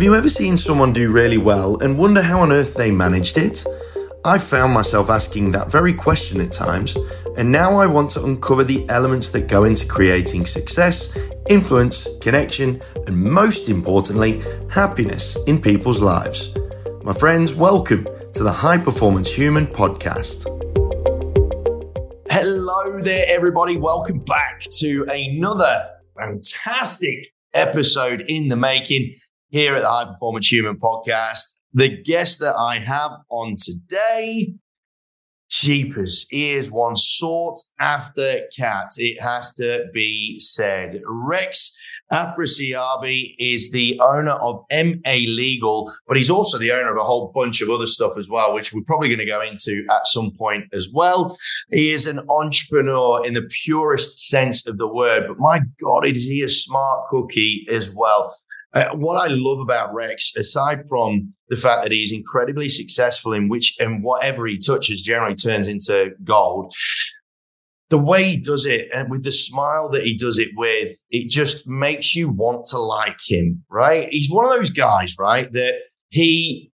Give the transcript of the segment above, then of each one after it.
Have you ever seen someone do really well and wonder how on earth they managed it? I've found myself asking that very question at times, and now I want to uncover the elements that go into creating success, influence, connection, and most importantly, happiness in people's lives. My friends, welcome to the High Performance Human podcast. Hello there, everybody. Welcome back to another fantastic episode in the making here at the High Performance Human podcast. The guest that I have on today, Jeepers, he is one sought after cat. It has to be said. Rex Afrasiabi is the owner of MA Legal, but he's also the owner of a whole bunch of other stuff as well, which we're probably going to go into at some point as well. He is an entrepreneur in the purest sense of the word, but my God, is he a smart cookie as well. Uh, what I love about Rex, aside from the fact that he's incredibly successful in which and whatever he touches generally turns into gold, the way he does it and with the smile that he does it with, it just makes you want to like him, right? He's one of those guys, right? That he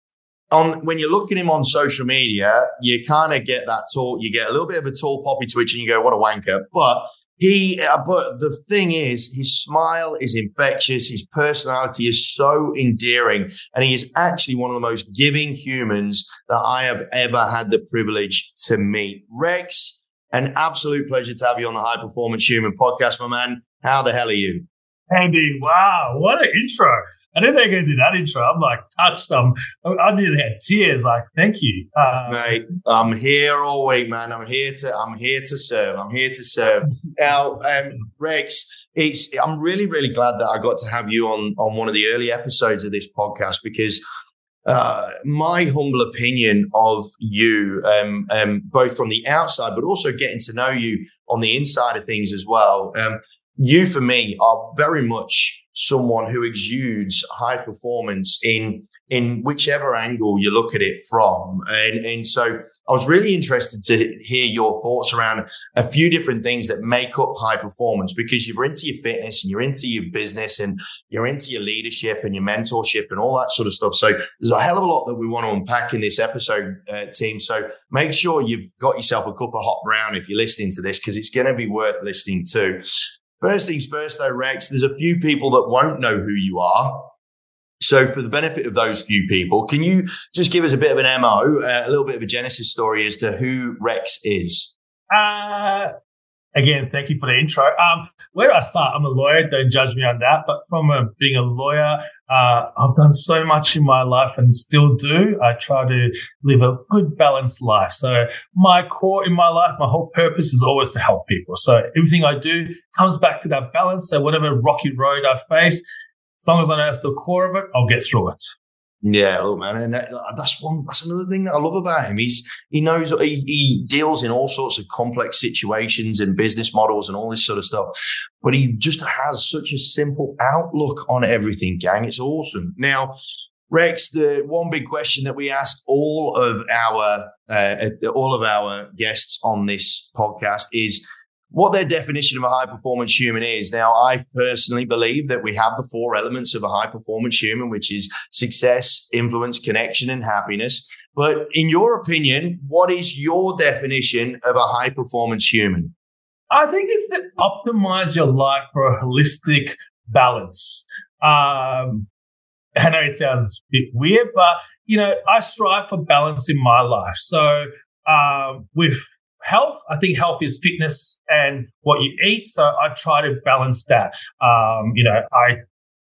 on when you look at him on social media, you kind of get that tall, you get a little bit of a tall poppy twitch and you go, what a wanker. But he, uh, but the thing is, his smile is infectious. His personality is so endearing, and he is actually one of the most giving humans that I have ever had the privilege to meet. Rex, an absolute pleasure to have you on the High Performance Human podcast, my man. How the hell are you? Andy, wow, what an intro. I didn't going to do that intro. I'm like touched. Um, I nearly had tears. Like, thank you, uh, mate. I'm here all week, man. I'm here to. I'm here to serve. I'm here to serve. now, um, Rex, it's. I'm really, really glad that I got to have you on on one of the early episodes of this podcast because. Uh, my humble opinion of you, um, um, both from the outside, but also getting to know you on the inside of things as well. Um, you, for me, are very much someone who exudes high performance in in whichever angle you look at it from. And, and so I was really interested to hear your thoughts around a few different things that make up high performance because you're into your fitness and you're into your business and you're into your leadership and your mentorship and all that sort of stuff. So there's a hell of a lot that we want to unpack in this episode, uh, team. So make sure you've got yourself a cup of hot brown if you're listening to this because it's going to be worth listening to. First things first, though, Rex, there's a few people that won't know who you are. So, for the benefit of those few people, can you just give us a bit of an MO, uh, a little bit of a genesis story as to who Rex is? Uh, again, thank you for the intro. Um, where do I start? I'm a lawyer. Don't judge me on that. But from a, being a lawyer, uh, I've done so much in my life and still do. I try to live a good, balanced life. So my core in my life, my whole purpose is always to help people. So everything I do comes back to that balance. So whatever rocky road I face, as long as I know that's the core of it, I'll get through it. Yeah, look, man, and that, that's one. That's another thing that I love about him. He's he knows he, he deals in all sorts of complex situations and business models and all this sort of stuff, but he just has such a simple outlook on everything, gang. It's awesome. Now, Rex, the one big question that we ask all of our uh, all of our guests on this podcast is what their definition of a high performance human is. Now, I personally believe that we have the four elements of a high performance human, which is success, influence, connection, and happiness. But in your opinion, what is your definition of a high performance human? I think it's to optimize your life for a holistic balance. Um, I know it sounds a bit weird, but you know, I strive for balance in my life. So um, with health. I think health is fitness and what you eat. So I try to balance that. Um, you know, I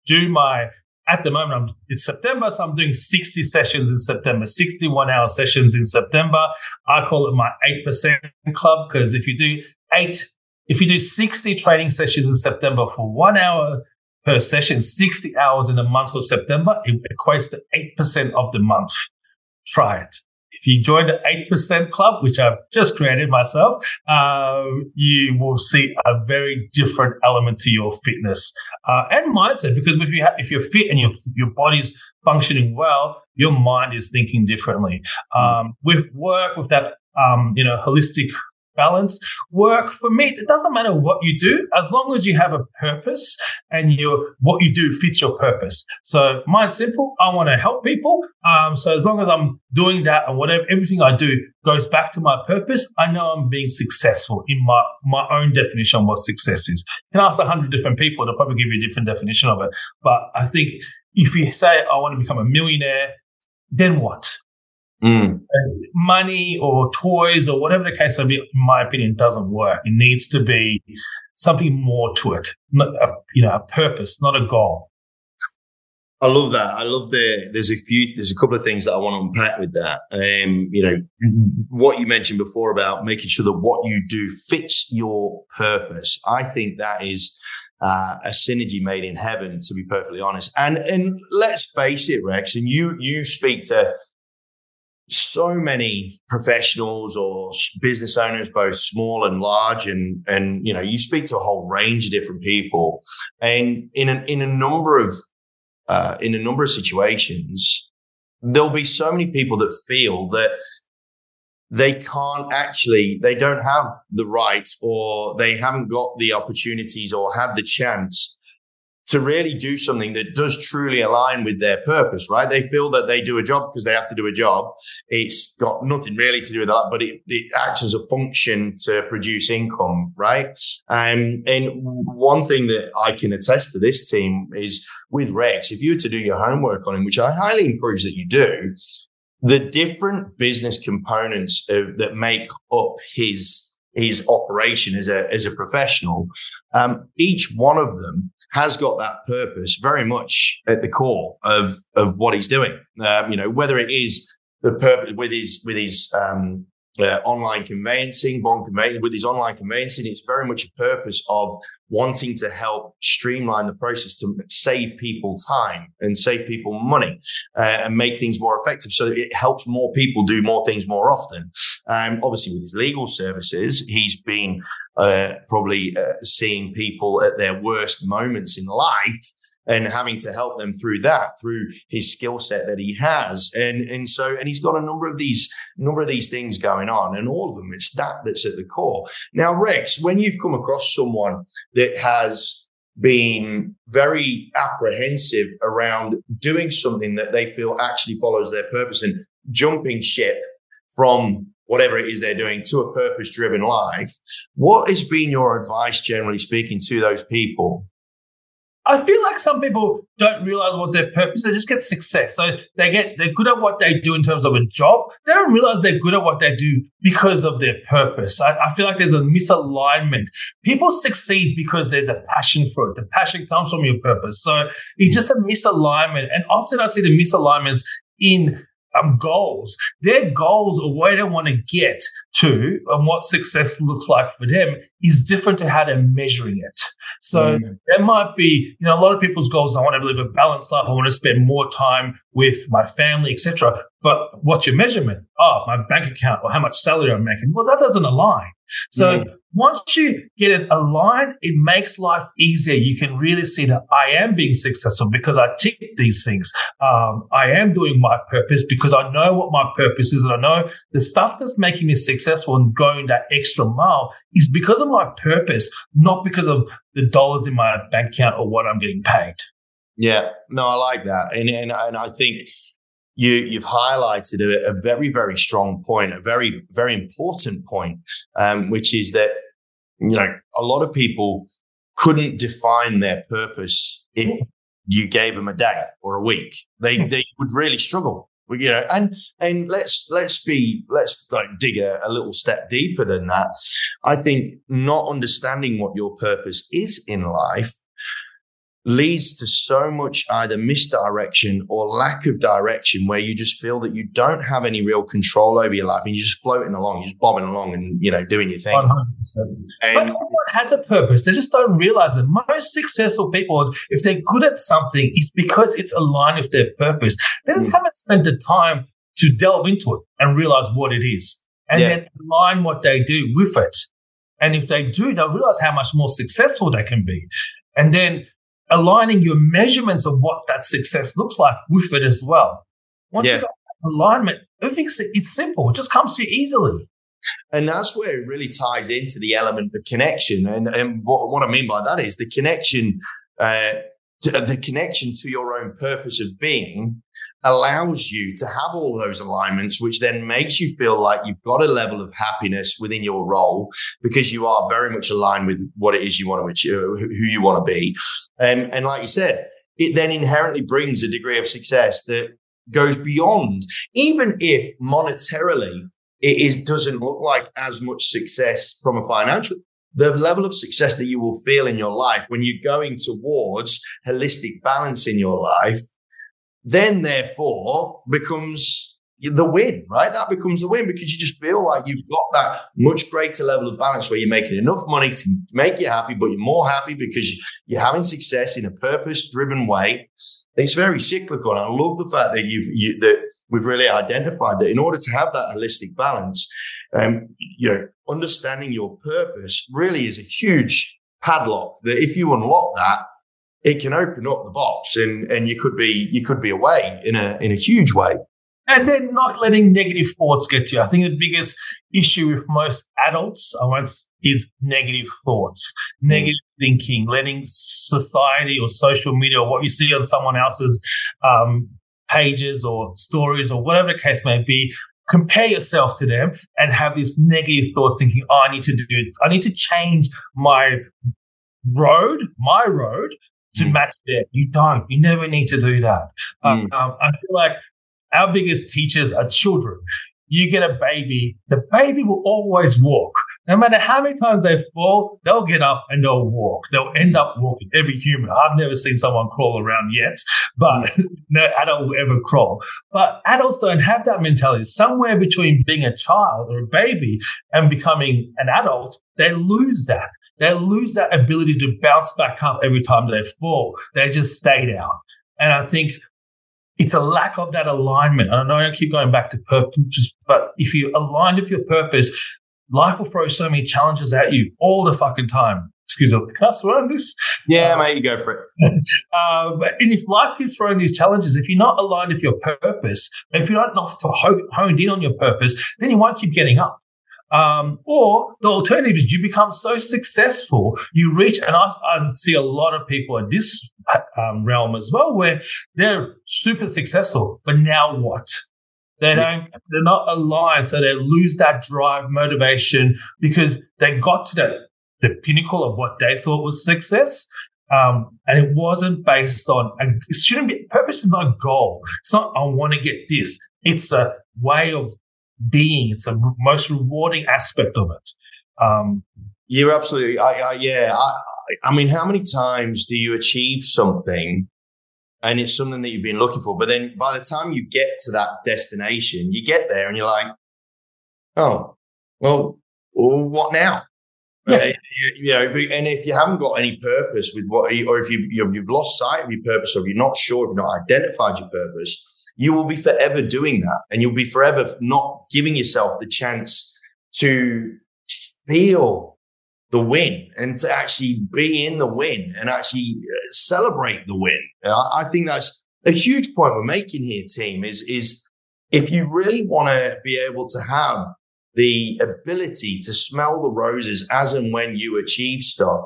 do my at the moment, I'm, it's September, so I'm doing 60 sessions in September, 61 hour sessions in September. I call it my 8% club because if you do eight, if you do 60 training sessions in September for one hour per session, 60 hours in the month of September, it equates to 8% of the month. Try it. If you join the 8% club, which I've just created myself, uh, you will see a very different element to your fitness uh, and mindset. Because if, you if you're fit and your, your body's functioning well, your mind is thinking differently. Um, with work, with that, um, you know, holistic balance work for me. It doesn't matter what you do as long as you have a purpose and you what you do fits your purpose. So mine's simple. I want to help people. Um, so as long as i'm doing that and whatever everything i do goes back to my purpose i know i'm being successful in my my own definition of what success is. You can ask a hundred different people? They'll probably give you a different definition of it. But i think if you say i want to become a millionaire then what Mm. money or toys or whatever the case may be, in my opinion, doesn't work. It needs to be something more to it, not a, you know, a purpose, not a goal. I love that. I love the. There's a few. There's a couple of things that I want to unpack with that. Um, you know, what you mentioned before about making sure that what you do fits your purpose. I think that is uh, a synergy made in heaven, to be perfectly honest. And and let's face it, Rex. And you you speak to so many professionals or business owners, both small and large, and and you know you speak to a whole range of different people, and in a, in a number of uh, in a number of situations, there'll be so many people that feel that they can't actually they don't have the right or they haven't got the opportunities or had the chance to really do something that does truly align with their purpose, right? They feel that they do a job because they have to do a job. It's got nothing really to do with that, but it, it acts as a function to produce income, right? Um, and one thing that I can attest to this team is with Rex, if you were to do your homework on him, which I highly encourage that you do, the different business components of, that make up his his operation as a as a professional, um, each one of them has got that purpose very much at the core of of what he's doing. Um, you know, whether it is the purpose with his with his um, uh, online conveyancing, bond conveyancing, with his online conveyancing, it's very much a purpose of wanting to help streamline the process to save people time and save people money uh, and make things more effective so that it helps more people do more things more often. Um, obviously, with his legal services, he's been uh, probably uh, seeing people at their worst moments in life and having to help them through that through his skill set that he has. And and so and he's got a number of these number of these things going on and all of them it's that that's at the core. Now rex when you've come across someone that has been very apprehensive around doing something that they feel actually follows their purpose and jumping ship from whatever it is they're doing to a purpose driven life what has been your advice generally speaking to those people I feel like some people don't realize what their purpose. They just get success. So they get they're good at what they do in terms of a job. They don't realize they're good at what they do because of their purpose. I, I feel like there's a misalignment. People succeed because there's a passion for it. The passion comes from your purpose. So it's just a misalignment. And often I see the misalignments in um, goals. Their goals or where they want to get to and what success looks like for them is different to how they're measuring it. So mm. there might be, you know, a lot of people's goals. I want to live a balanced life. I want to spend more time with my family, etc. But what's your measurement? Oh, my bank account or how much salary I'm making. Well, that doesn't align. So mm. once you get it aligned, it makes life easier. You can really see that I am being successful because I tick these things. Um, I am doing my purpose because I know what my purpose is. And I know the stuff that's making me successful and going that extra mile is because of my purpose, not because of the dollars in my bank account or what I'm getting paid. Yeah, no, I like that. And, and, and I think you, you've highlighted a, a, very, very strong point, a very, very important point, um, which is that, you know, a lot of people couldn't define their purpose if you gave them a day or a week. They, hmm. they would really struggle. You know, and and let's let's be let's like dig a, a little step deeper than that. I think not understanding what your purpose is in life leads to so much either misdirection or lack of direction where you just feel that you don't have any real control over your life and you're just floating along, you're just bobbing along and, you know, doing your thing. 100%. And but everyone has a purpose. They just don't realize it. Most successful people, if they're good at something, it's because it's aligned with their purpose. They just mm. haven't spent the time to delve into it and realize what it is and yeah. then align what they do with it. And if they do, they'll realize how much more successful they can be. And then aligning your measurements of what that success looks like with it as well. Once yeah. you got alignment, everything's it's simple. It just comes to you easily. And that's where it really ties into the element of connection. And, and what, what I mean by that is the connection, uh, the connection to your own purpose of being allows you to have all those alignments, which then makes you feel like you've got a level of happiness within your role because you are very much aligned with what it is you want to achieve, who you want to be. Um, and like you said, it then inherently brings a degree of success that goes beyond, even if monetarily it is doesn't look like as much success from a financial the level of success that you will feel in your life when you're going towards holistic balance in your life then therefore becomes the win, right? That becomes the win because you just feel like you've got that much greater level of balance where you're making enough money to make you happy, but you're more happy because you're having success in a purpose driven way. It's very cyclical. And I love the fact that you've, you, that we've really identified that in order to have that holistic balance, um, you know, understanding your purpose really is a huge padlock that if you unlock that, it can open up the box and, and you could be you could be away in a in a huge way. And then not letting negative thoughts get to you. I think the biggest issue with most adults I want is negative thoughts, mm. negative thinking, letting society or social media or what you see on someone else's um, pages or stories or whatever the case may be compare yourself to them and have this negative thoughts thinking, oh, I need to do, I need to change my road, my road to mm. match that. You don't. You never need to do that. Mm. Um, I feel like our biggest teachers are children. You get a baby, the baby will always walk. No matter how many times they fall, they'll get up and they'll walk. They'll end up walking. Every human. I've never seen someone crawl around yet, but no adult will ever crawl. But adults don't have that mentality. Somewhere between being a child or a baby and becoming an adult, they lose that. They lose that ability to bounce back up every time they fall. They just stay down. And I think it's a lack of that alignment. And I know I keep going back to purpose, but if you align with your purpose, life will throw so many challenges at you all the fucking time. Excuse me, can I swear on this? Yeah, uh, mate, you go for it. uh, and if life keeps throwing these challenges, if you're not aligned with your purpose, if you're not, not honed in on your purpose, then you won't keep getting up. Um, or the alternative is you become so successful, you reach, and I, I see a lot of people in this um, realm as well, where they're super successful, but now what? They don't, they're not aligned. So they lose that drive, motivation because they got to the, the pinnacle of what they thought was success. Um, and it wasn't based on, and it shouldn't be, purpose is not a goal. It's not, I want to get this. It's a way of being. It's the most rewarding aspect of it. Um, You're absolutely, I, I, yeah. I, I mean, how many times do you achieve something and it's something that you've been looking for. But then by the time you get to that destination, you get there and you're like, oh, well, well what now? Yeah. Uh, you, you, know, and if you haven't got any purpose with what, or if you've, you've lost sight of your purpose, or if you're not sure, if you've not identified your purpose, you will be forever doing that, and you'll be forever not giving yourself the chance to feel the win and to actually be in the win and actually uh, celebrate the win. I think that's a huge point we're making here, team, is, is if you really want to be able to have the ability to smell the roses as and when you achieve stuff,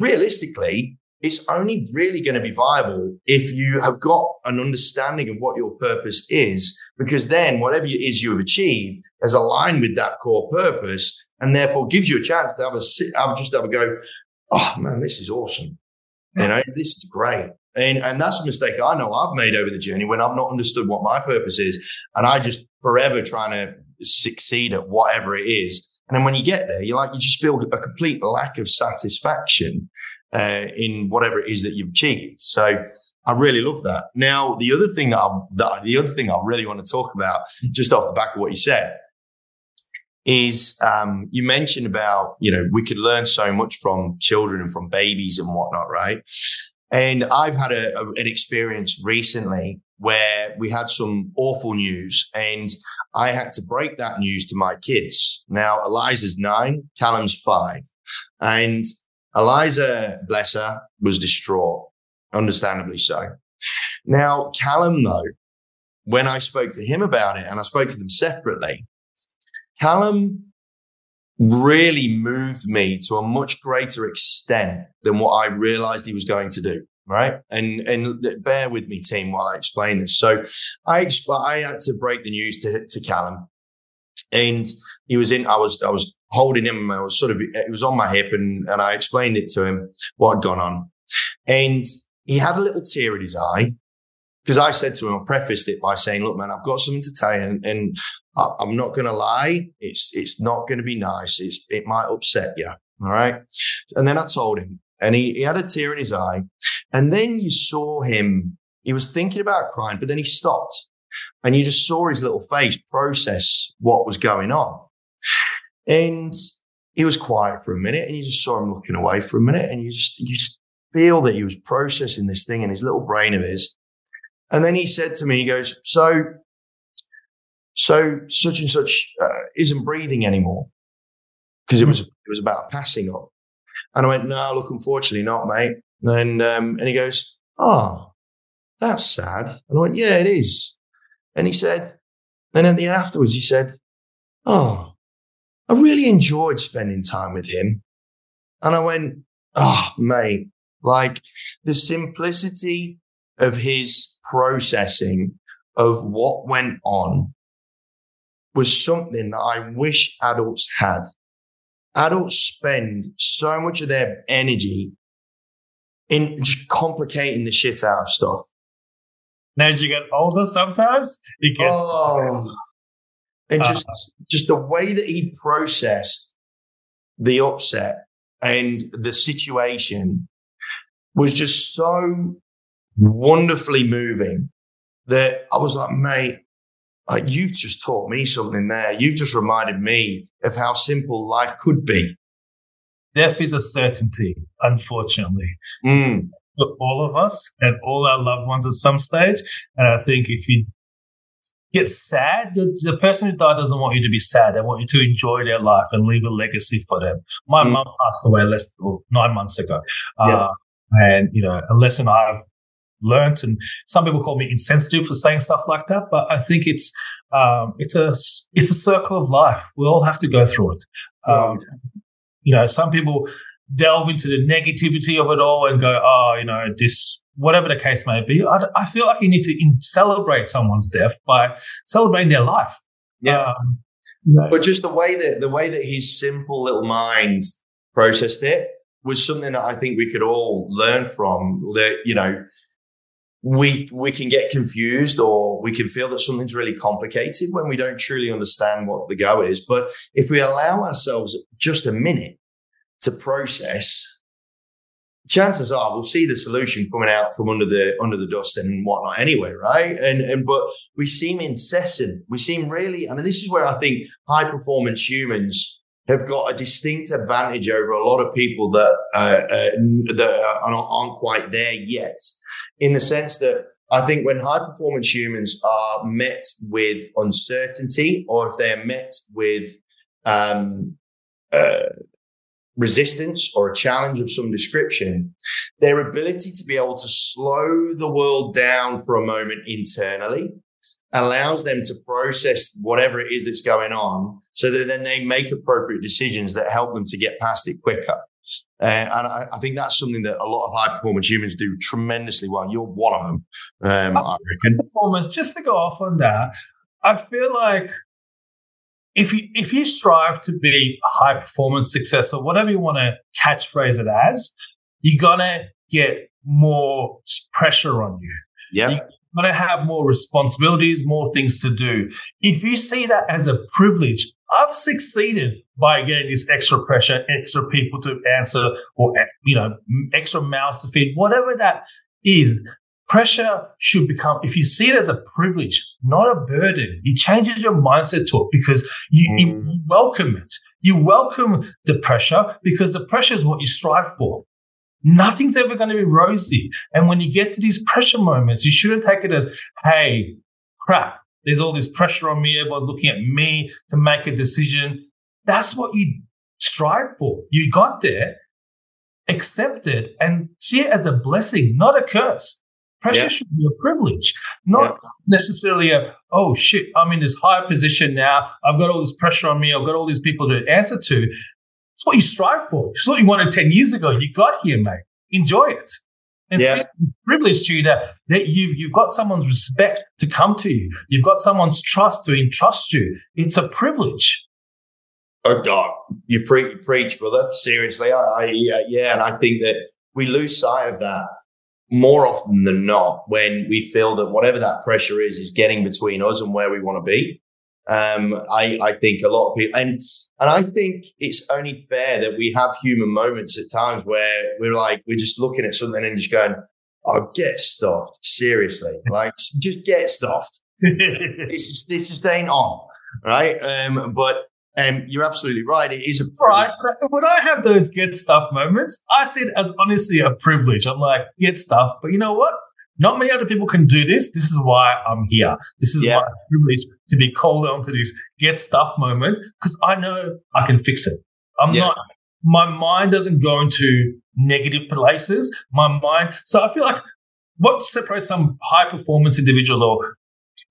realistically, it's only really going to be viable if you have got an understanding of what your purpose is, because then whatever it is you have achieved has aligned with that core purpose and therefore gives you a chance to have a sit, have just have a go. Oh man, this is awesome. You know, this is great. And, and that's a mistake I know I've made over the journey when I've not understood what my purpose is. And I just forever trying to succeed at whatever it is. And then when you get there, you're like, you just feel a complete lack of satisfaction uh, in whatever it is that you've achieved. So I really love that. Now, the other thing that, I, that the other thing I really want to talk about, just off the back of what you said, is um, you mentioned about, you know, we could learn so much from children and from babies and whatnot, right? And I've had a, a, an experience recently where we had some awful news and I had to break that news to my kids. Now, Eliza's nine, Callum's five. And Eliza, bless her, was distraught, understandably so. Now, Callum, though, when I spoke to him about it and I spoke to them separately, Callum really moved me to a much greater extent than what I realized he was going to do. Right. And, and bear with me, team, while I explain this. So I, I had to break the news to, to Callum and he was in, I was, I was holding him. I was sort of, it was on my hip and, and I explained it to him what had gone on. And he had a little tear in his eye because I said to him, I prefaced it by saying, look, man, I've got something to tell you. And, and I, am not going to lie. It's, it's not going to be nice. It's, it might upset you. All right. And then I told him and he, he had a tear in his eye. And then you saw him, he was thinking about crying, but then he stopped and you just saw his little face process what was going on. And he was quiet for a minute and you just saw him looking away for a minute and you just, you just feel that he was processing this thing in his little brain of his. And then he said to me, he goes, so, so such and such uh, isn't breathing anymore because it was, it was about passing on. And I went, no, look, unfortunately not, mate. And, um, and he goes, oh, that's sad. And I went, yeah, it is. And he said, and then the afterwards, he said, oh, I really enjoyed spending time with him. And I went, oh, mate, like the simplicity of his processing of what went on was something that I wish adults had. Adults spend so much of their energy in just complicating the shit out of stuff. Now, as you get older, sometimes it gets. Oh, and just uh, just the way that he processed the upset and the situation was just so wonderfully moving that I was like, mate, like you've just taught me something there. You've just reminded me of how simple life could be. Death is a certainty, unfortunately. Mm. For all of us and all our loved ones at some stage. And I think if you get sad, the person who died doesn't want you to be sad. They want you to enjoy their life and leave a legacy for them. My mm. mum passed away less well, nine months ago. Uh, and, you know, a lesson I've learned, and some people call me insensitive for saying stuff like that, but I think it's, um, it's a, it's a circle of life. We all have to go through it. Um, you know, some people delve into the negativity of it all and go, oh, you know, this, whatever the case may be. I, I feel like you need to in- celebrate someone's death by celebrating their life. Yeah. Um, you know. But just the way that the way that his simple little mind processed it was something that I think we could all learn from. That you know, we we can get confused or we can feel that something's really complicated when we don't truly understand what the go is. But if we allow ourselves just a minute to process, chances are we'll see the solution coming out from under the under the dust and whatnot anyway, right? And and but we seem incessant. We seem really, I and this is where I think high performance humans have got a distinct advantage over a lot of people that uh, uh, that are aren't quite there yet. In the sense that I think when high performance humans are met with uncertainty, or if they're met with um, uh, resistance or a challenge of some description, their ability to be able to slow the world down for a moment internally allows them to process whatever it is that's going on so that then they make appropriate decisions that help them to get past it quicker. Uh, and I, I, think that's something that a lot of high performance humans do tremendously well. You're one of them, um, I reckon. Performance, just to go off on that, I feel like if you if you strive to be high performance successful, whatever you want to catchphrase it as, you're gonna get more pressure on you. Yeah You're going to have more responsibilities, more things to do. If you see that as a privilege, I've succeeded by getting this extra pressure, extra people to answer, or you know, extra mouths to feed, whatever that is. Pressure should become, if you see it as a privilege, not a burden, it changes your mindset to it because you, mm. you welcome it. You welcome the pressure because the pressure is what you strive for. Nothing's ever going to be rosy. And when you get to these pressure moments, you shouldn't take it as, hey, crap, there's all this pressure on me. Everyone's looking at me to make a decision. That's what you strive for. You got there, accept it, and see it as a blessing, not a curse. Pressure Yeah. should be a privilege, not Yeah. necessarily a, oh shit, I'm in this higher position now. I've got all this pressure on me. I've got all these people to answer to. It's what you strive for. It's what you wanted 10 years ago. You got here, mate. Enjoy it. And Yeah. see it's a privilege to you that, that you've, you've got someone's respect to come to you. You've got someone's trust to entrust you. It's a privilege. Oh God, you pre- preach, brother. Seriously, I, I yeah, and I think that we lose sight of that more often than not when we feel that whatever that pressure is is getting between us and where we want to be. Um, I, I think a lot of people, and and I think it's only fair that we have human moments at times where we're like we're just looking at something and just going, "Oh, get stuffed." Seriously, like just get stuffed this is this is staying on, right? Um, but um, you're absolutely right. It is a Right. But When I have those get stuff moments, I see it as honestly a privilege. I'm like, get stuff. But you know what? Not many other people can do this. This is why I'm here. This is Yeah. my privilege to be called on to this get stuff moment because I know I can fix it. I'm Yeah. not, my mind doesn't go into negative places. My mind, so I feel like what separates some high performance individuals or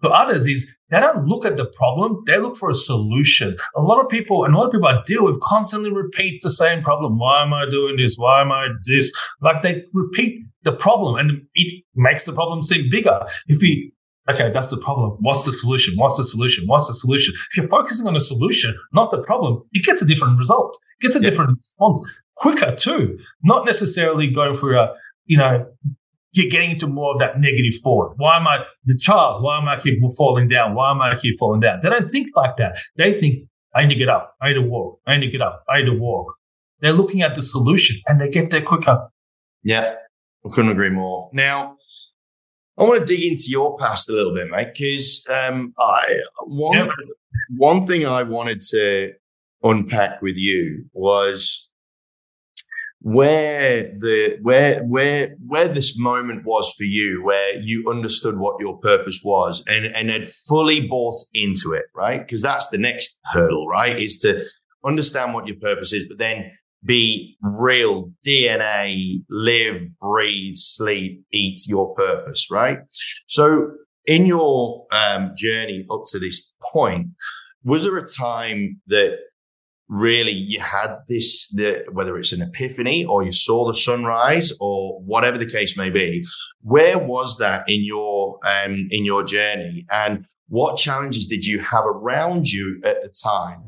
to others is they don't look at the problem, they look for a solution. A lot of people, and a lot of people I deal with constantly repeat the same problem. Why am I doing this? Why am I this? Like they repeat the problem and it makes the problem seem bigger. If you, okay, that's the problem. What's the solution? What's the solution? What's the solution? If you're focusing on a solution, not the problem, it gets a different result, it gets a Yeah. different response quicker too. Not necessarily going for a, you know, you're getting into more of that negative thought. Why am I the child? Why am I keep falling down? Why am I keep falling down? They don't think like that. They think, I need to get up. I need to walk. I need to get up. I need to walk. They're looking at the solution and they get there quicker. Yeah, I couldn't agree more. Now, I want to dig into your past a little bit, mate, because um, I one Yeah. one thing I wanted to unpack with you was where the where where where this moment was for you where you understood what your purpose was and and had fully bought into it right? Because that's the next hurdle right? Is to understand what your purpose is but then be real. Dna live breathe sleep eat your purpose right? So in your um, journey up to this point was there a time that really you had this the, whether it's an epiphany or you saw the sunrise or whatever the case may be where was that in your um in your journey? And what challenges did you have around you at the time?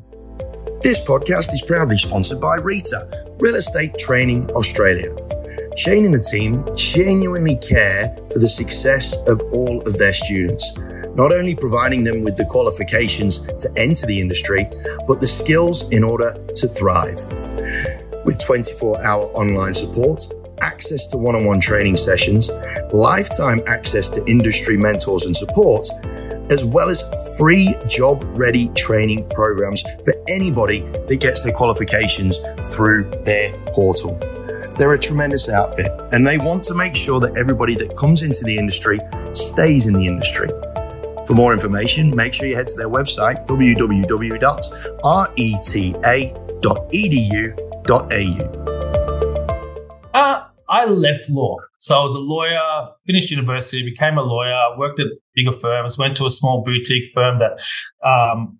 This podcast is proudly sponsored by RETA, Real Estate Training Australia. Shane and the team genuinely care for the success of all of their students, not only providing them with the qualifications to enter the industry, but the skills in order to thrive. With 24 hour online support, access to one on one training sessions, lifetime access to industry mentors and support, as well as free job ready training programs for anybody that gets their qualifications through their portal. They're a tremendous outfit and they want to make sure that everybody that comes into the industry stays in the industry. For more information, make sure you head to their website www.reta.edu.au. Uh, I left law. So I was a lawyer, finished university, became a lawyer, worked at bigger firms, went to a small boutique firm that um,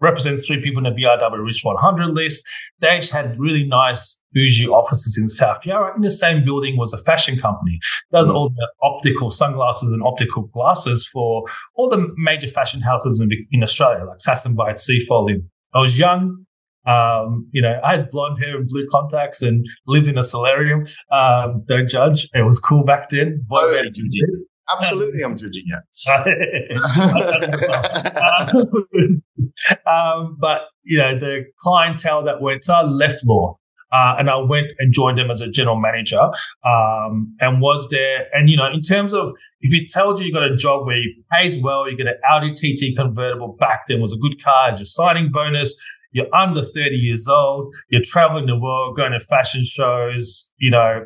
represents three people in the BRW Rich 100 list. They actually had really nice bougie offices in South Yarra. In the same building was a fashion company. Does all the optical sunglasses and optical glasses for all the major fashion houses in, in Australia, like Sasson by Seafolly. I was young, um, you know, I had blonde hair and blue contacts and lived in a solarium. Um, don't judge. It was cool back then. Boy Oh, band- judging. Absolutely i'm judging you um, but you know the clientele that went, so I left law. Uh, and I went and joined them as a general manager, um, and was there. And you know, in terms of if he tells you you got a job where you pays well, you get an Audi TT convertible back then was a good car, your signing bonus. You're under 30 years old. You're traveling the world, going to fashion shows. You know,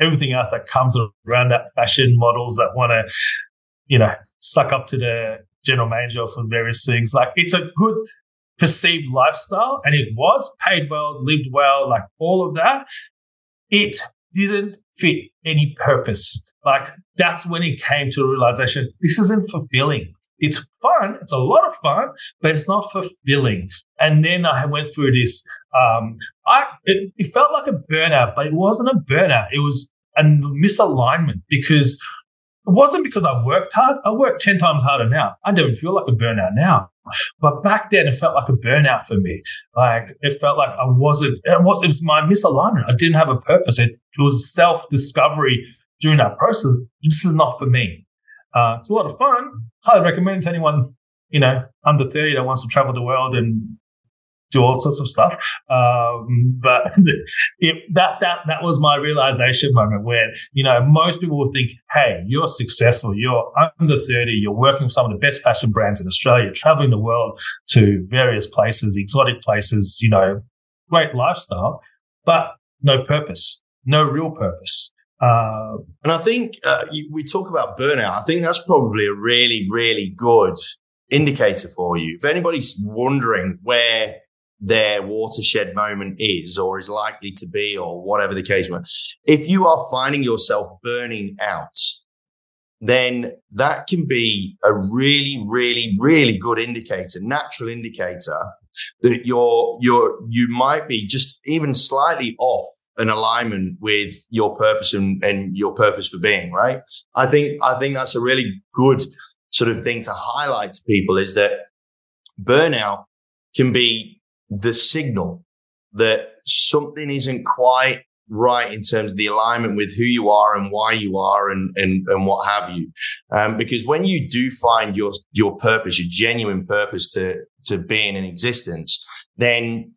everything else that comes around that fashion models that want to, you know, suck up to the general manager for various things. Like it's a good perceived lifestyle and it was paid well, lived well, like all of that. It didn't fit any purpose like that's when he came to the realization this isn't fulfilling. It's fun. It's a lot of fun, but it's not fulfilling. And then I went through this. Um, I it, it felt like a burnout, but it wasn't a burnout. It was a misalignment because it wasn't because I worked hard. I worked 10 times harder now. I don't feel like a burnout now. But back then, it felt like a burnout for me. Like it felt like I wasn't. It was, it was my misalignment. I didn't have a purpose. It, it was self discovery during that process. This is not for me. Uh, it's a lot of fun. Highly recommend to anyone you know under thirty that wants to travel the world and do all sorts of stuff. Um, but it, that that that was my realization moment where you know most people will think, "Hey, you're successful. You're under thirty. You're working with some of the best fashion brands in Australia, traveling the world to various places, exotic places. You know, great lifestyle, but no purpose, no real purpose." Uh, and I think uh, we talk about burnout. I think that's probably a really, really good indicator for you. If anybody's wondering where their watershed moment is or is likely to be or whatever the case may if you are finding yourself burning out then that can be a really really really good indicator natural indicator that you're you're you might be just even slightly off an alignment with your purpose and, and your purpose for being right? I think i think that's a really good sort of thing to highlight to people is that burnout can be the signal that something isn't quite right in terms of the alignment with who you are and why you are and and, and what have you. Um, because when you do find your your purpose your genuine purpose to to being in existence then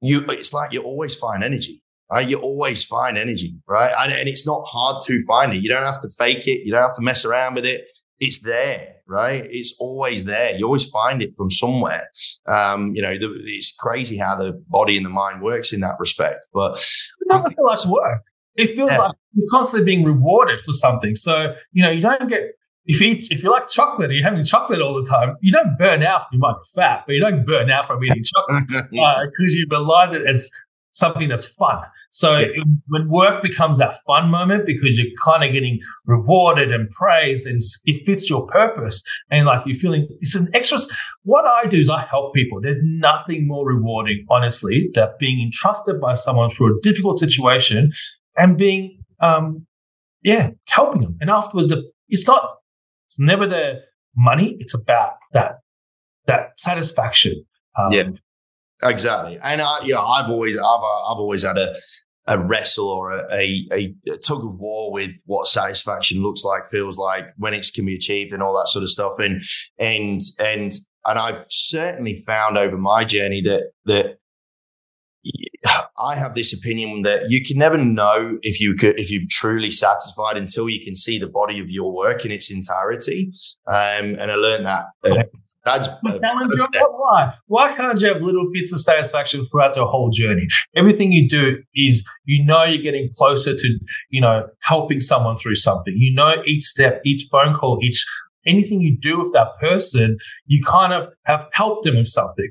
you it's like you always find energy right? You always find energy right? And, and it's not hard to find it. You don't have to fake it. You don't have to mess around with it it's there, right? It's always there. You always find it from somewhere. Um, you know, the, it's crazy how the body and the mind works in that respect. But it doesn't feel like work. It feels yeah. like you're constantly being rewarded for something. So you know, you don't get if you if you like chocolate you're having chocolate all the time, you don't burn out. You might be fat, but you don't burn out from eating chocolate because uh, you've aligned it as something that's fun. So it, when work becomes that fun moment because you're kind of getting rewarded and praised and it fits your purpose and like you're feeling it's an extra. What I do is I help people. There's nothing more rewarding, honestly, than being entrusted by someone through a difficult situation and being, um, yeah, helping them. And afterwards, the, it's not, it's never the money. It's about that, that satisfaction. Um, yeah. Exactly, and I, know, I've always, I've, I've always had a, a wrestle or a, a, a, tug of war with what satisfaction looks like, feels like when it can be achieved, and all that sort of stuff. And and and and I've certainly found over my journey that that I have this opinion that you can never know if you could, if you've truly satisfied until you can see the body of your work in its entirety. Um, and I learned that uh, that's, uh, that's why. Why can't you have little bits of satisfaction throughout the whole journey? Everything you do is you know you're getting closer to you know helping someone through something. You know each step, each phone call, each anything you do with that person, you kind of have helped them with something.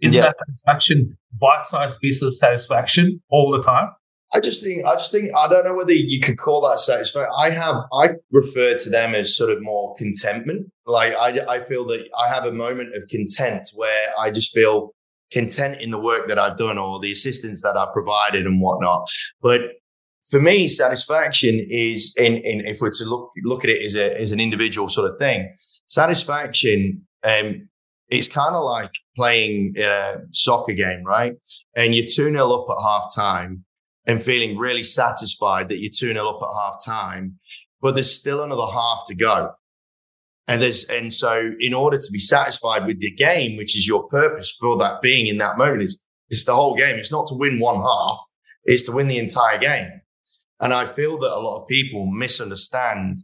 Is yeah. that satisfaction bite-sized piece of satisfaction all the time? I just think, I just think, I don't know whether you could call that satisfaction. I have, I refer to them as sort of more contentment. Like I, I feel that I have a moment of content where I just feel content in the work that I've done or the assistance that I've provided and whatnot. But for me, satisfaction is in, in if we're to look, look at it as a, as an individual sort of thing, satisfaction, um, it's kind of like playing a soccer game, right? And you're 2 0 up at half time and feeling really satisfied that you're 2 0 up at half time, but there's still another half to go. And there's, and so in order to be satisfied with the game, which is your purpose for that being in that moment, is it's the whole game. It's not to win one half, it's to win the entire game. And I feel that a lot of people misunderstand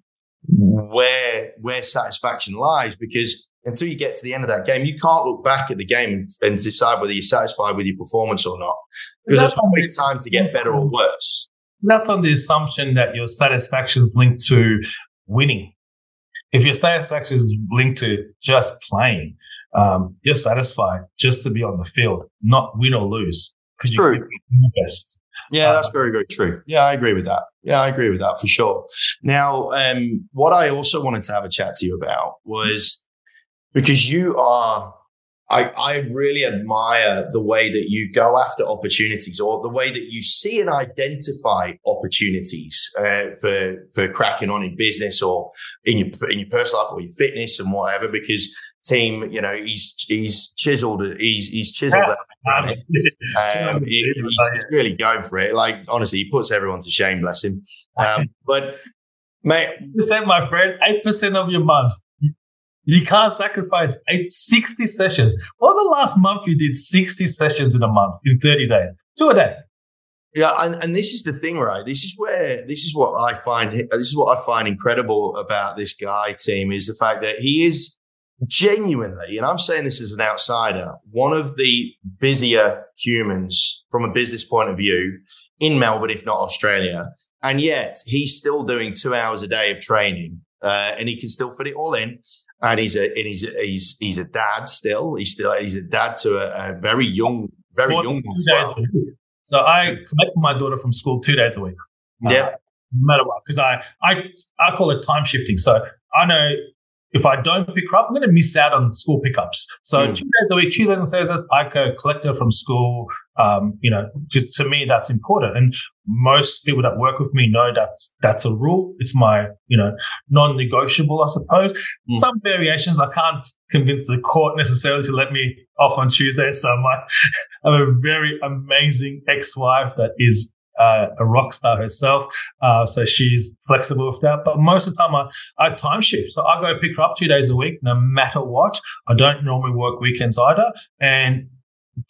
where, where satisfaction lies because until you get to the end of that game, you can't look back at the game and decide whether you're satisfied with your performance or not. Because there's always time to get better or worse. That's on the assumption that your satisfaction is linked to winning. If your satisfaction is linked to just playing, um, you're satisfied just to be on the field, not win or lose. Because you're the best. Yeah, that's very, very true. Yeah, I agree with that. Yeah, I agree with that for sure. Now, um, what I also wanted to have a chat to you about was because you are I, I really admire the way that you go after opportunities or the way that you see and identify opportunities uh, for for cracking on in business or in your in your personal life or your fitness and whatever because team you know he's he's chiseled he's he's chiseled um, he, he's, he's, really going for it. Like honestly he puts everyone to shame bless him. Um, but mate percent my friend 8% of your month you can't sacrifice eight, 60 sessions. What was the last month you did 60 sessions in a month in 30 days? Two a day. Yeah, and, and this is the thing, right? This is where this is what I find this is what I find incredible about this guy team is the fact that he is genuinely, and I'm saying this as an outsider, one of the busier humans from a business point of view in Melbourne, if not Australia. And yet he's still doing two hours a day of training uh, and he can still fit it all in and he's a and he's he's he's a dad still. He's still he's a dad to a, a very young, very young. Well. So I collect my daughter from school two days a week. Yeah, uh, no matter what, because I I I call it time shifting. So I know if I don't pick her up, I'm going to miss out on school pickups. So mm. two days a week, Tuesdays and Thursdays, I go collect her from school. Um, you know, because to me that's important, and most people that work with me know that that's a rule. It's my you know non-negotiable, I suppose. Mm. Some variations I can't convince the court necessarily to let me off on Tuesday. So my I have a very amazing ex-wife that is uh, a rock star herself. Uh, so she's flexible with that. But most of the time I, I time shift. So I go pick her up two days a week, no matter what. I don't normally work weekends either. And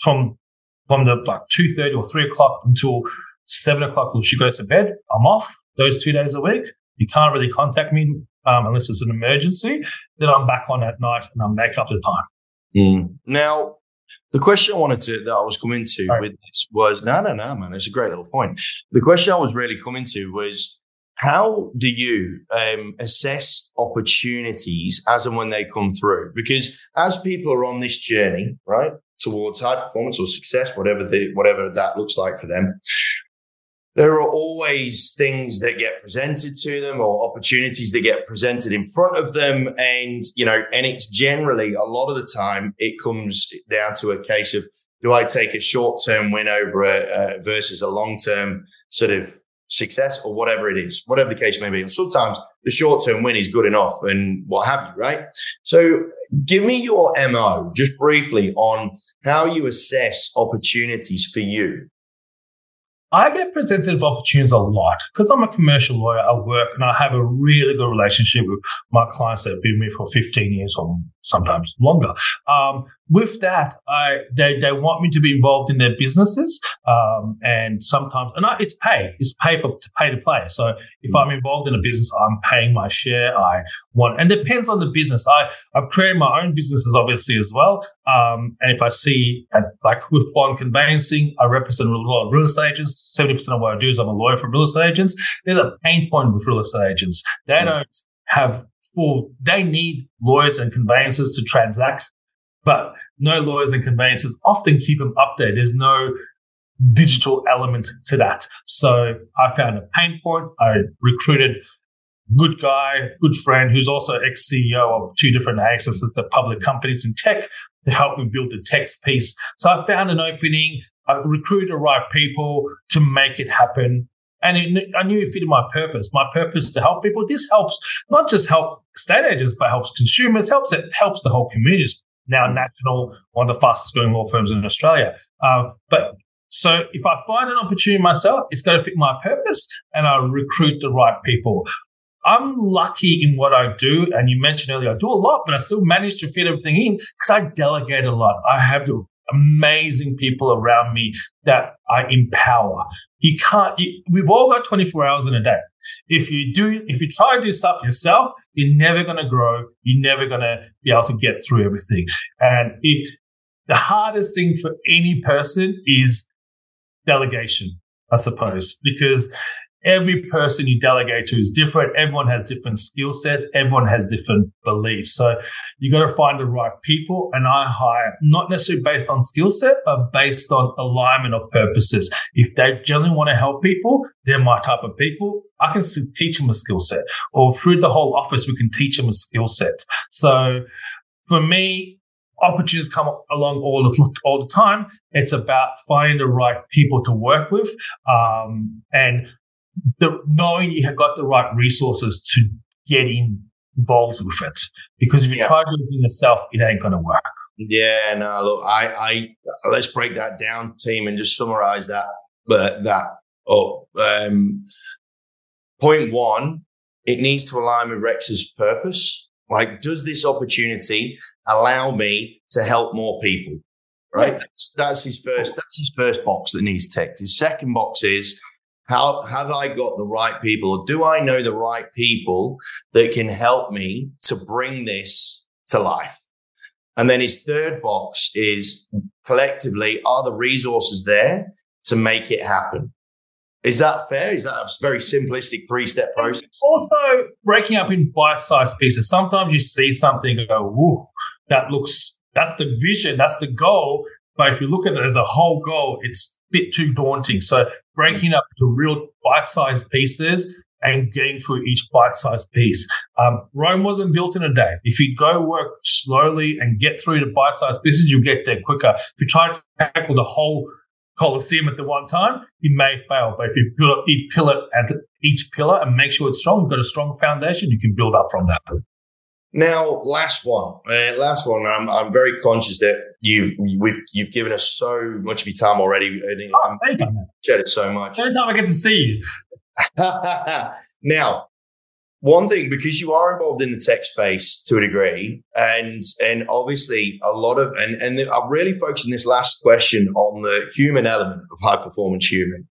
from, from the like two thirty or three o'clock until seven o'clock when she goes to bed, I'm off those two days a week. You can't really contact me um, unless it's an emergency. Then I'm back on at night and I'm making up the time. Mm. Now, the question I wanted to that I was coming to right. with this was no, no, no, man. It's a great little point. The question I was really coming to was how do you um, assess opportunities as and when they come through? Because as people are on this journey, right, towards high performance or success, whatever the whatever that looks like for them, there are always things that get presented to them or opportunities that get presented in front of them. And, you know, and it's generally a lot of the time it comes down to a case of, do I take a short term win over a, versus a long term sort of success or whatever it is, whatever the case may be. And sometimes the short term win is good enough and what have you, right? So give me your MO just briefly on how you assess opportunities for you I get presented with opportunities a lot because I'm a commercial lawyer. I work and I have a really good relationship with my clients that have been with me for 15 years or sometimes longer. Um, with that, I they, they want me to be involved in their businesses, um, and sometimes and I, it's pay, it's pay for to pay to play. So if I'm involved in a business, I'm paying my share. I want, and depends on the business. I I've created my own businesses obviously as well, um, and if I see like with bond conveyancing, I represent a lot of real estate agents. Seventy percent of what I do is I'm a lawyer for real estate agents. There's a pain point with real estate agents. They don't have full. They need lawyers and conveyancers to transact but no lawyers and conveyancers often keep them updated. There's no digital element to that. So I found a pain point. I recruited a good guy, good friend, who's also ex-CEO of two different ASISs, the public companies in tech, to help me build the tech piece. So I found an opening. I recruited the right people to make it happen. And I knew it fitted my purpose. My purpose to help people. This helps not just help state agents, but helps consumers, helps it helps the whole community now national, one of the fastest growing law firms in Australia. Uh, but so if I find an opportunity myself, it's going to fit my purpose and I recruit the right people. I'm lucky in what I do. And you mentioned earlier, I do a lot, but I still manage to fit everything in because I delegate a lot. I have amazing people around me that I empower. You can't, you, we've all got 24 hours in a day. If you do, if you try to do stuff yourself, you're never going to grow. You're never going to be able to get through everything. And it, the hardest thing for any person is delegation, I suppose, because every person you delegate to is different. Everyone has different skill sets. Everyone has different beliefs. So You got to find the right people, and I hire not necessarily based on skill set, but based on alignment of purposes. If they genuinely want to help people, they're my type of people. I can teach them a skill set, or through the whole office, we can teach them a skill set. So for me, opportunities come along all the, all the time. It's about finding the right people to work with, um, and the, knowing you have got the right resources to get involved with it. Because if you yeah. try to do it yourself, it ain't going to work. Yeah, no, look, I, I, let's break that down, team, and just summarize that, uh, that up. Um, point one, it needs to align with Rex's purpose. Like, does this opportunity allow me to help more people? Right. That's, that's his first. That's his first box that needs ticked. His second box is how have I got the right people, or do I know the right people that can help me to bring this to life? And then his third box is collectively, are the resources there to make it happen? Is that fair? Is that a very simplistic three step process? Also, breaking up in bite sized pieces. Sometimes you see something and go, whoa, that looks, that's the vision, that's the goal. But if you look at it as a whole goal, it's a bit too daunting. So breaking up to real bite sized pieces and getting through each bite sized piece. Um, Rome wasn't built in a day. If you go work slowly and get through the bite sized pieces, you'll get there quicker. If you try to tackle the whole Colosseum at the one time, you may fail. But if you build each pillar at each pillar and make sure it's strong, you've got a strong foundation, you can build up from that. Now, last one, uh, last one. I'm, I'm very conscious that you've we've you've given us so much of your time already. Oh, thank you. Shared it so much. Every time I get to see you. now, one thing because you are involved in the tech space to a degree and and obviously a lot of and and i'm really focusing this last question on the human element of high performance human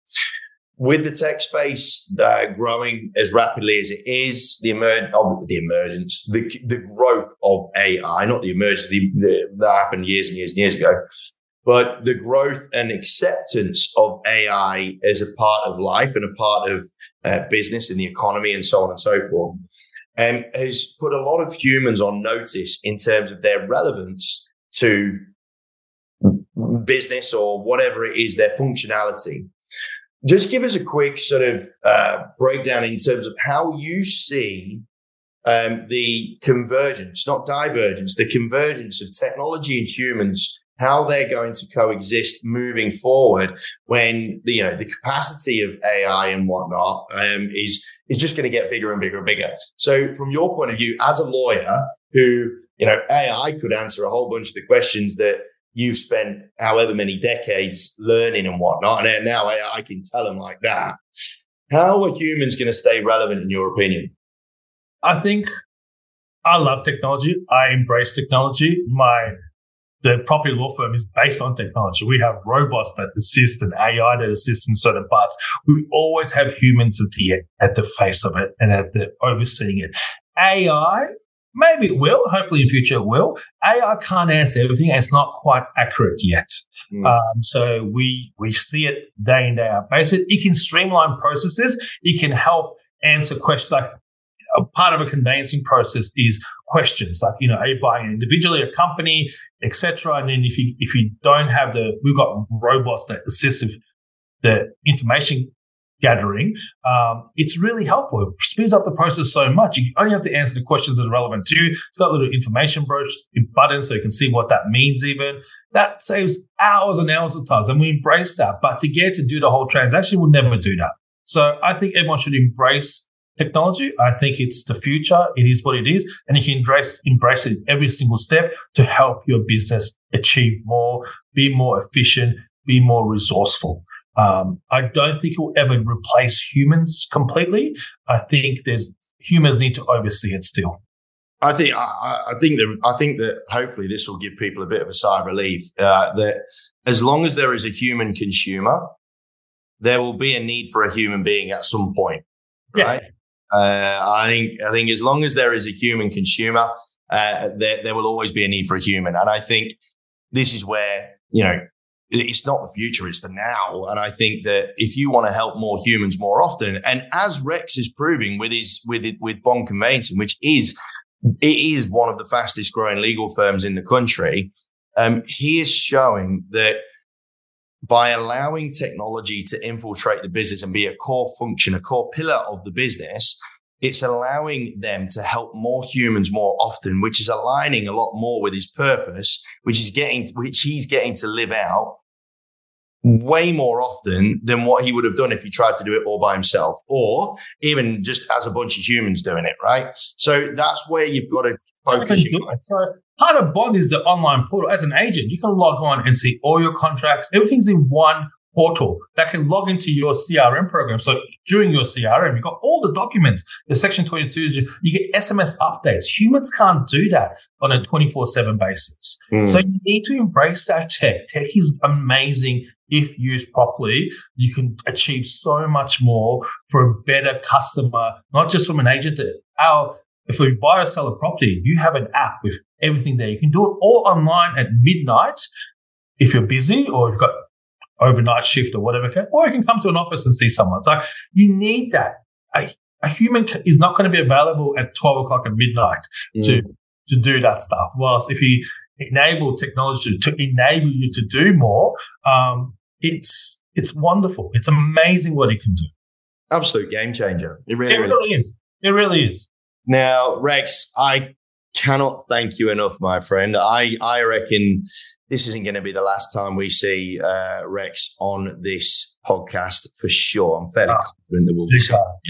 with the tech space uh, growing as rapidly as it is the emer- oh, the emergence the, the growth of ai not the emergence the, the, that happened years and years and years ago but the growth and acceptance of AI as a part of life and a part of uh, business and the economy and so on and so forth um, has put a lot of humans on notice in terms of their relevance to business or whatever it is, their functionality. Just give us a quick sort of uh, breakdown in terms of how you see um, the convergence, not divergence, the convergence of technology and humans how they're going to coexist moving forward when the, you know the capacity of AI and whatnot um, is is just going to get bigger and bigger and bigger. So, from your point of view, as a lawyer who you know AI could answer a whole bunch of the questions that you've spent however many decades learning and whatnot, and now AI can tell them like that. How are humans going to stay relevant in your opinion? I think I love technology. I embrace technology. My the property law firm is based on technology. We have robots that assist and AI that assist in certain parts. We always have humans at the at the face of it and at the overseeing it. AI, maybe it will. Hopefully, in future it will. AI can't answer everything. It's not quite accurate yet. Mm. Um, so we we see it day in day out. Basically, it can streamline processes. It can help answer questions like a part of a conveyancing process is questions like you know are you buying individually a company etc and then if you if you don't have the we've got robots that assist with the information gathering um, it's really helpful it speeds up the process so much you only have to answer the questions that are relevant to you it's got little information brochures, buttons so you can see what that means even that saves hours and hours of time and we embrace that but to get to do the whole transaction we'll never do that so i think everyone should embrace technology. I think it's the future. It is what it is. And you can embrace, embrace it every single step to help your business achieve more, be more efficient, be more resourceful. Um, I don't think it will ever replace humans completely. I think there's humans need to oversee it still. I think I, I, think that I think that hopefully this will give people a bit of a sigh of relief uh, that as long as there is a human consumer, there will be a need for a human being at some point, right? Yeah. Uh, I think I think as long as there is a human consumer, uh, there there will always be a need for a human, and I think this is where you know it's not the future, it's the now. And I think that if you want to help more humans more often, and as Rex is proving with his with with bond conveyancing, which is it is one of the fastest growing legal firms in the country. Um, he is showing that by allowing technology to infiltrate the business and be a core function, a core pillar of the business, it's allowing them to help more humans more often, which is aligning a lot more with his purpose, which is getting, which he's getting to live out way more often than what he would have done if he tried to do it all by himself or even just as a bunch of humans doing it, right? So that's where you've got to focus your mind. So part of Bond is the online portal. As an agent, you can log on and see all your contracts. Everything's in one portal that can log into your CRM program. So during your CRM, you've got all the documents. The section 22, you get SMS updates. Humans can't do that on a 24 7 basis. Mm. So you need to embrace that tech. Tech is amazing. If used properly, you can achieve so much more for a better customer, not just from an agent. Our, if we buy or sell a property, you have an app with everything there. You can do it all online at midnight if you're busy or you've got overnight shift or whatever, or you can come to an office and see someone. So you need that. A, a human is not going to be available at 12 o'clock at midnight mm. to, to do that stuff. Whilst if you enable technology to enable you to do more, um, it's, it's wonderful. It's amazing what it can do. Absolute game changer. It really, it really is. It really is. Now, Rex, I cannot thank you enough, my friend. I, I reckon this isn't going to be the last time we see uh, Rex on this podcast for sure. I'm fairly oh, confident that we'll be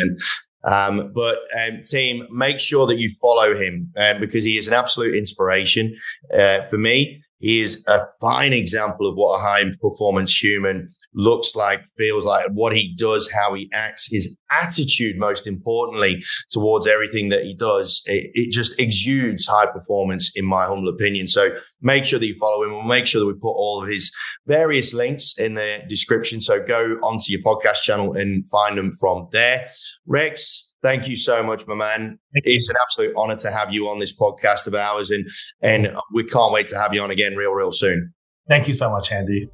again. Um, but um, team, make sure that you follow him um, because he is an absolute inspiration uh, for me. Is a fine example of what a high performance human looks like, feels like, what he does, how he acts, his attitude, most importantly, towards everything that he does. It, it just exudes high performance, in my humble opinion. So make sure that you follow him. We'll make sure that we put all of his various links in the description. So go onto your podcast channel and find them from there. Rex, Thank you so much, my man. It's an absolute honor to have you on this podcast of ours, and and we can't wait to have you on again real, real soon. Thank you so much, Andy.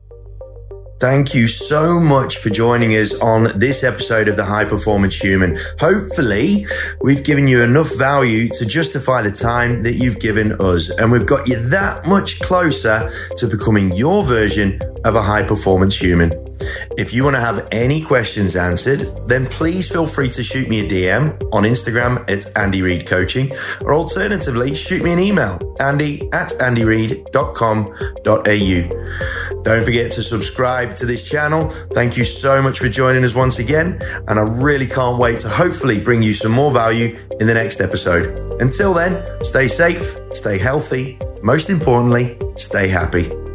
Thank you so much for joining us on this episode of The High Performance Human. Hopefully, we've given you enough value to justify the time that you've given us, and we've got you that much closer to becoming your version of a high performance human. If you want to have any questions answered, then please feel free to shoot me a DM on Instagram at Andy Reid Coaching, or alternatively, shoot me an email, andy at andyreid.com.au. Don't forget to subscribe to this channel. Thank you so much for joining us once again, and I really can't wait to hopefully bring you some more value in the next episode. Until then, stay safe, stay healthy, most importantly, stay happy.